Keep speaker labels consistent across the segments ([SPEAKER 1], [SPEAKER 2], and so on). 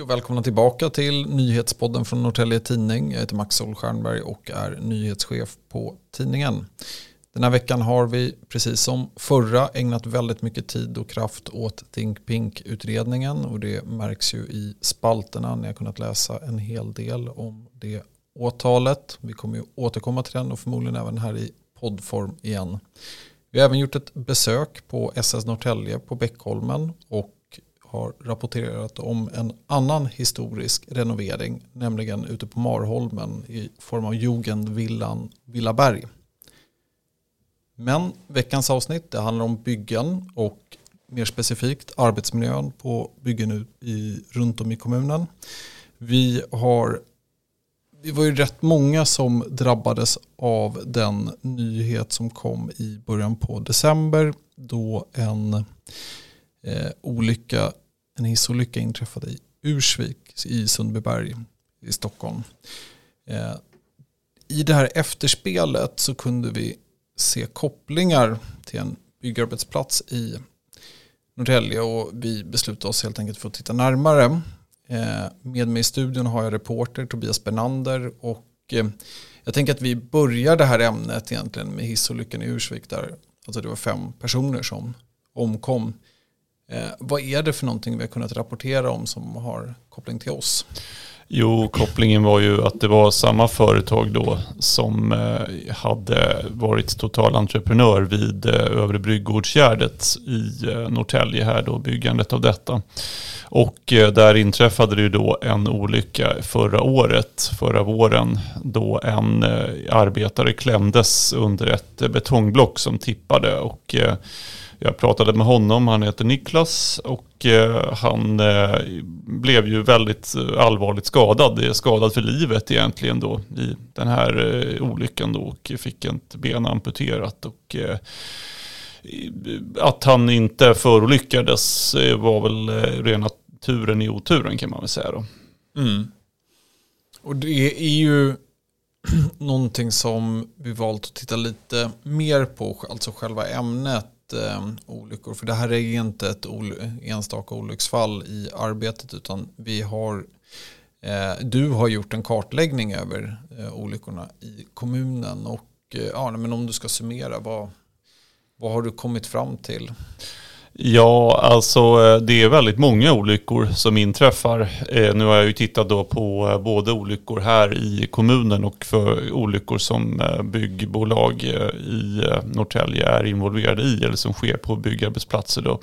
[SPEAKER 1] Hej och välkomna tillbaka till nyhetspodden från Norrtälje Tidning. Jag heter Max Solstjernberg och är nyhetschef på tidningen. Den här veckan har vi, precis som förra, ägnat väldigt mycket tid och kraft åt Think Pink-utredningen och det märks ju i spalterna. Ni har kunnat läsa en hel del om det åtalet. Vi kommer ju återkomma till den och förmodligen även här i poddform igen. Vi har även gjort ett besök på SS Norrtälje på Beckholmen och har rapporterat om en annan historisk renovering, nämligen ute på Marholmen i form av Jugendvillan Villaberg. Men veckans avsnitt det handlar om byggen och mer specifikt arbetsmiljön på byggen i, runt om i kommunen. Vi har vi var ju rätt många som drabbades av den nyhet som kom i början på december då en eh, olycka, en hissolycka inträffade i Ursvik i Sundbyberg i Stockholm. Eh, I det här efterspelet så kunde vi se kopplingar till en byggarbetsplats i Norrtälje och vi beslutade oss helt enkelt för att titta närmare. Eh, med mig i studion har jag reporter Tobias Bernander och eh, jag tänker att vi börjar det här ämnet egentligen med hissolyckan i Ursvik där alltså det var fem personer som omkom. Eh, vad är det för någonting vi har kunnat rapportera om som har koppling till oss?
[SPEAKER 2] Jo, kopplingen var ju att det var samma företag då som eh, hade varit totalentreprenör vid eh, Övre Bryggårdsgärdet i Norrtälje här då, byggandet av detta. Och där inträffade det ju då en olycka förra året, förra våren, då en arbetare klämdes under ett betongblock som tippade och jag pratade med honom, han heter Niklas och eh, han eh, blev ju väldigt eh, allvarligt skadad, skadad för livet egentligen då i den här olyckan då och fick ett ben amputerat. Och, att han inte förolyckades var väl rena turen i oturen kan man väl säga då. Mm.
[SPEAKER 1] Och det är ju någonting som vi valt att titta lite mer på, alltså själva ämnet eh, olyckor. För det här är inte ett enstaka olycksfall i arbetet utan vi har eh, du har gjort en kartläggning över eh, olyckorna i kommunen och eh, ja, men om du ska summera vad, vad har du kommit fram till?
[SPEAKER 2] Ja, alltså eh, det är väldigt många olyckor som inträffar. Eh, nu har jag ju tittat då på eh, både olyckor här i kommunen och för olyckor som eh, byggbolag i Norrtälje är involverade i eller som sker på byggarbetsplatser då.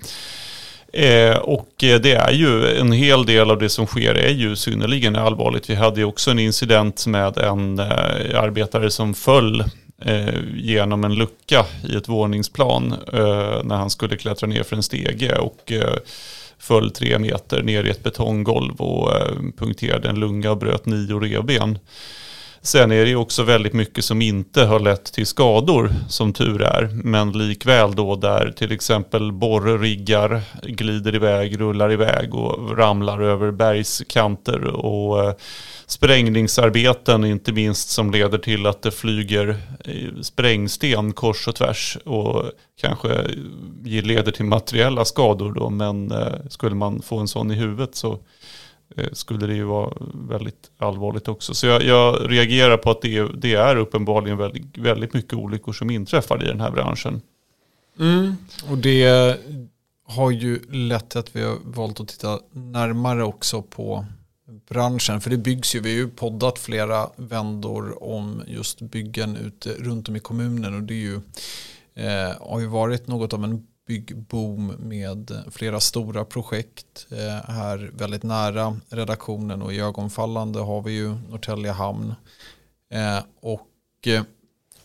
[SPEAKER 2] och det är ju en hel del av det som sker är ju synnerligen allvarligt. Vi hade ju också en incident med en arbetare som föll eh, genom en lucka i ett våningsplan eh, när han skulle klättra ner för en stege och eh, föll tre meter ner i ett betonggolv och eh, punkterade en lunga och bröt nio revben. Sen är det ju också väldigt mycket som inte har lett till skador som tur är. Men likväl då där till exempel borrriggar glider iväg, rullar iväg och ramlar över bergskanter och eh, sprängningsarbeten inte minst som leder till att det flyger eh, sprängsten kors och tvärs och kanske leder till materiella skador då men eh, skulle man få en sån i huvudet så Eh, skulle det ju vara väldigt allvarligt också. Så jag, jag reagerar på att det, det, är uppenbarligen väldigt, väldigt mycket olyckor som inträffar i den här branschen.
[SPEAKER 1] Mm, och det har ju lett till att vi har valt att titta närmare också på branschen. För det byggs ju, vi har ju poddat flera vändor om just byggen ute runt om i kommunen och det är ju, eh, har ju varit något av en byggboom med flera stora projekt eh, här väldigt nära redaktionen och i ögonfallande har vi ju Norrtälje hamn. Eh, och eh,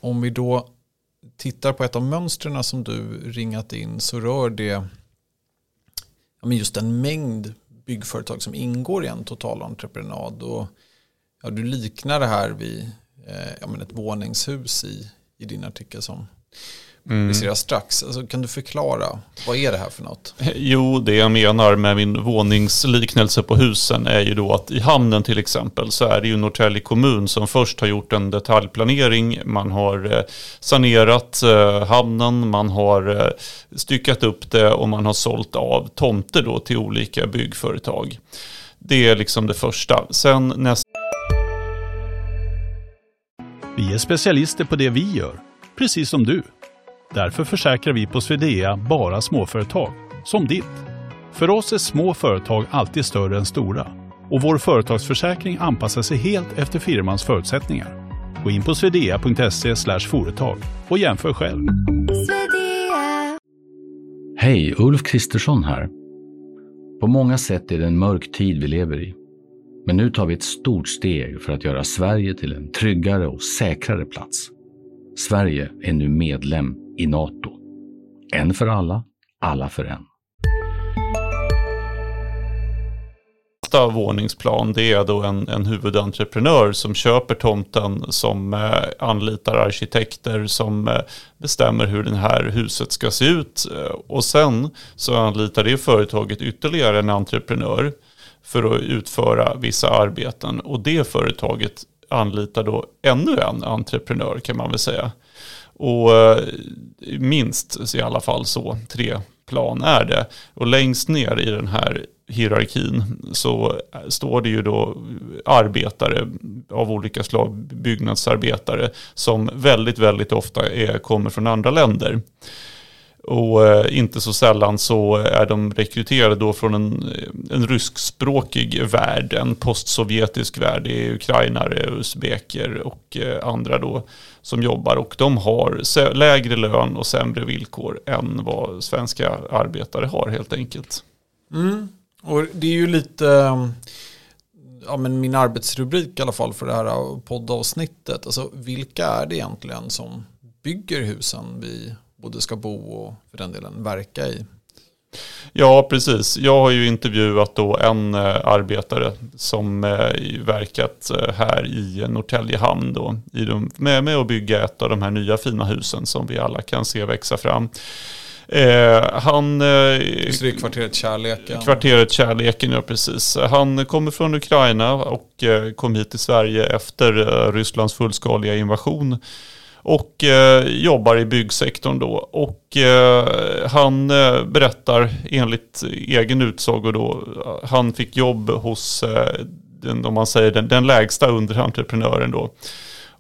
[SPEAKER 1] om vi då tittar på ett av mönstren som du ringat in så rör det just en mängd byggföretag som ingår i en totalentreprenad. Och, ja, du liknar det här vid ja, men ett våningshus i, i din artikel som mm. vi ser strax. Alltså, kan du förklara, vad är det här för något?
[SPEAKER 2] Jo, det jag menar med min våningsliknelse på husen är ju då att i hamnen till exempel så är det ju Norrtälje kommun som först har gjort en detaljplanering. Man har eh, sanerat eh, hamnen, man har eh, styckat upp det och man har sålt av tomter då till olika byggföretag. Det är liksom det första. Sen nästa...
[SPEAKER 3] Vi är specialister på det vi gör, precis som du. Därför försäkrar vi på Swedea bara småföretag, som ditt. För oss är små företag alltid större än stora och vår företagsförsäkring anpassar sig helt efter firmans förutsättningar. Gå in på swedea.se företag och jämför själv.
[SPEAKER 4] Hej, Ulf Kristersson här. På många sätt är det en mörk tid vi lever i. Men nu tar vi ett stort steg för att göra Sverige till en tryggare och säkrare plats. Sverige är nu medlem i Nato. En för alla, alla för en.
[SPEAKER 2] nästa våningsplan det är då en, en huvudentreprenör som köper tomten som eh, anlitar arkitekter som eh, bestämmer hur det här huset ska se ut. Eh, och sen så anlitar det företaget ytterligare en entreprenör för att utföra vissa arbeten. Och det företaget anlitar då ännu en entreprenör kan man väl säga. Och eh, minst i alla fall så, tre plan är det. Och längst ner i den här hierarkin så står det ju då arbetare av olika slag, byggnadsarbetare, som väldigt, väldigt ofta är, kommer från andra länder. Och eh, inte så sällan så är de rekryterade då från en, eh, en ryskspråkig värld, en postsovjetisk värld. Det är ukrainare, usbeker och eh, andra då som jobbar. Och de har lägre lön och sämre villkor än vad svenska arbetare har helt enkelt.
[SPEAKER 1] Mm. Och det är ju lite eh, ja, men min arbetsrubrik i alla fall för det här eh, poddavsnittet. Alltså, vilka är det egentligen som bygger husen vi både ska bo och för den delen verka i?
[SPEAKER 2] Ja, precis. Jag har ju intervjuat då en eh, arbetare som eh, verkat eh, här i Norrtälje hamn då, med, med att bygga ett av de här nya fina husen som vi alla kan se växa fram.
[SPEAKER 1] Eh, han... Eh, Just det, kvarteret Kärleken.
[SPEAKER 2] Kvarteret Kärleken, ja precis. Han kommer från Ukraina och eh, kom hit till Sverige efter eh, Rysslands fullskaliga invasion. Och eh, jobbar i byggsektorn då. Och eh, han eh, berättar enligt egen utsago då, han fick jobb hos, eh, den, om man säger den, den lägsta underentreprenören då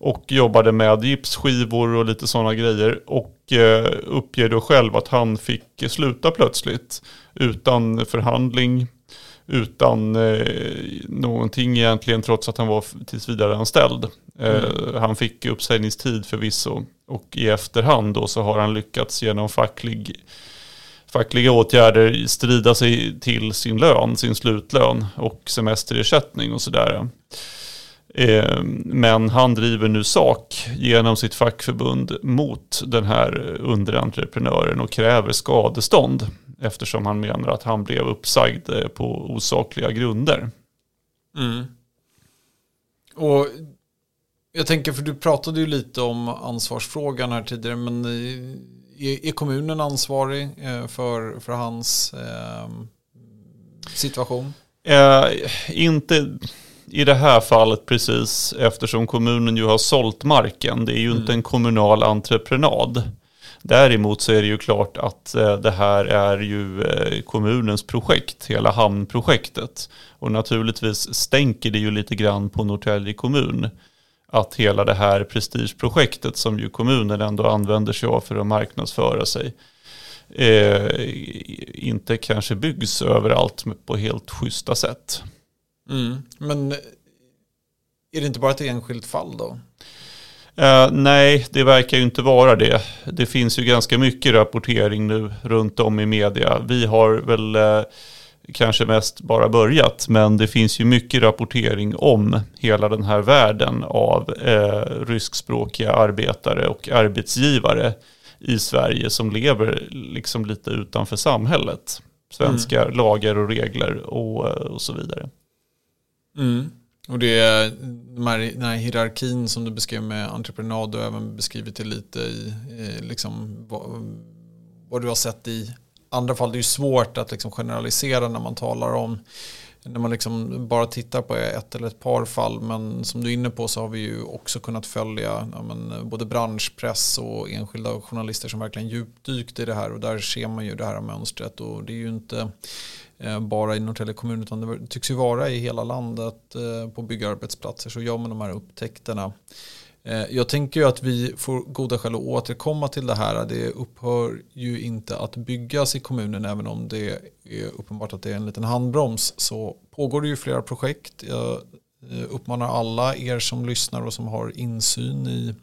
[SPEAKER 2] och jobbade med gipsskivor och lite sådana grejer. Och eh, uppger då själv att han fick sluta plötsligt utan förhandling, utan eh, någonting egentligen trots att han var tills vidare anställd. Eh, mm. Han fick uppsägningstid förvisso och i efterhand då så har han lyckats genom facklig fackliga åtgärder strida sig till sin lön, sin slutlön och semesterersättning och sådär. Eh, men han driver nu sak genom sitt fackförbund mot den här underentreprenören och kräver skadestånd eftersom han menar att han blev uppsagd eh, på osakliga grunder.
[SPEAKER 1] Mm. Och jag tänker, för du pratade ju lite om ansvarsfrågan här tidigare, men är, är kommunen ansvarig eh, för, för hans eh, situation?
[SPEAKER 2] Eh, inte i det här fallet precis eftersom kommunen ju har sålt marken. Det är ju mm. inte en kommunal entreprenad. Däremot så är det ju klart att eh, det här är ju eh, kommunens projekt, hela hamnprojektet. Och naturligtvis stänker det ju lite grann på Norrtälje kommun att hela det här prestigeprojektet som ju kommunen ändå använder sig av för att marknadsföra sig eh, inte kanske byggs överallt på helt schyssta sätt.
[SPEAKER 1] Mm. Men är det inte bara ett enskilt fall då?
[SPEAKER 2] Uh, nej, det verkar ju inte vara det. Det finns ju ganska mycket rapportering nu runt om i media. Vi har väl uh, kanske mest bara börjat, men det finns ju mycket rapportering om hela den här världen av uh, ryskspråkiga arbetare och arbetsgivare i Sverige som lever liksom lite utanför samhället. Svenska mm. lagar och regler och, och så vidare.
[SPEAKER 1] Mm. Och det är de här, den här hierarkin som du beskrev med entreprenad och även beskrivit det lite i liksom, vad, vad, du har sett i andra fall. Det är ju svårt att liksom generalisera när man talar om när man liksom bara tittar på ett eller ett par fall. Men som du är inne på så har vi ju också kunnat följa ja, men, både branschpress och enskilda journalister som verkligen djupdykt i det här. Och där ser man ju det här mönstret. Och det är ju inte eh, bara i Norrtälje kommun utan det tycks ju vara i hela landet eh, på byggarbetsplatser så gör man de här upptäckterna. Eh, jag tänker ju att vi får goda skäl att återkomma till det här. Det upphör ju inte att byggas i kommunen även om det är uppenbart att det är en liten handbroms. Så pågår det ju flera projekt. Jag eh, uppmanar alla er som lyssnar och som har insyn i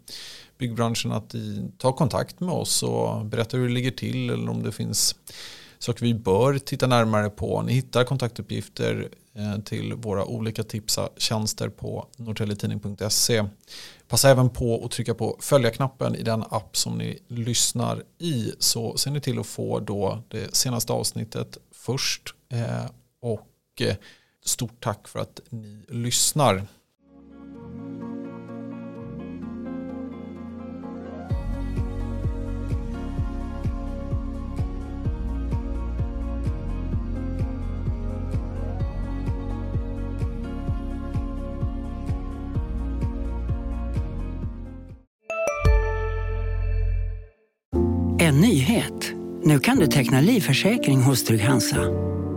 [SPEAKER 1] byggbranschen att ta kontakt med oss och berätta hur det ligger till eller om det finns saker vi bör titta närmare på. Ni hittar kontaktuppgifter Eh, till våra olika tipsa tjänster på norrtäljetidning.se. Passa även på att trycka på följa-knappen i den app som ni lyssnar i så ser ni till att få då det senaste avsnittet först. Eh, och eh, stort tack för att ni lyssnar.
[SPEAKER 5] En nyhet. Nu kan du teckna livförsäkring hos Trygg-Hansa.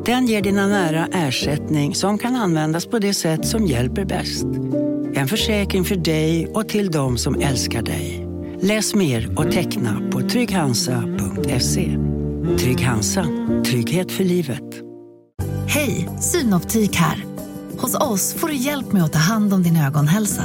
[SPEAKER 5] Den ger dina nära ersättning som kan användas på det sätt som hjälper bäst. En försäkring för dig och till de som älskar dig. Läs mer och teckna på trygghansa.se. Trygg Hansa. Trygghet för livet.
[SPEAKER 6] Hej, Synoptik här. Hos oss får du hjälp med att ta hand om din ögonhälsa.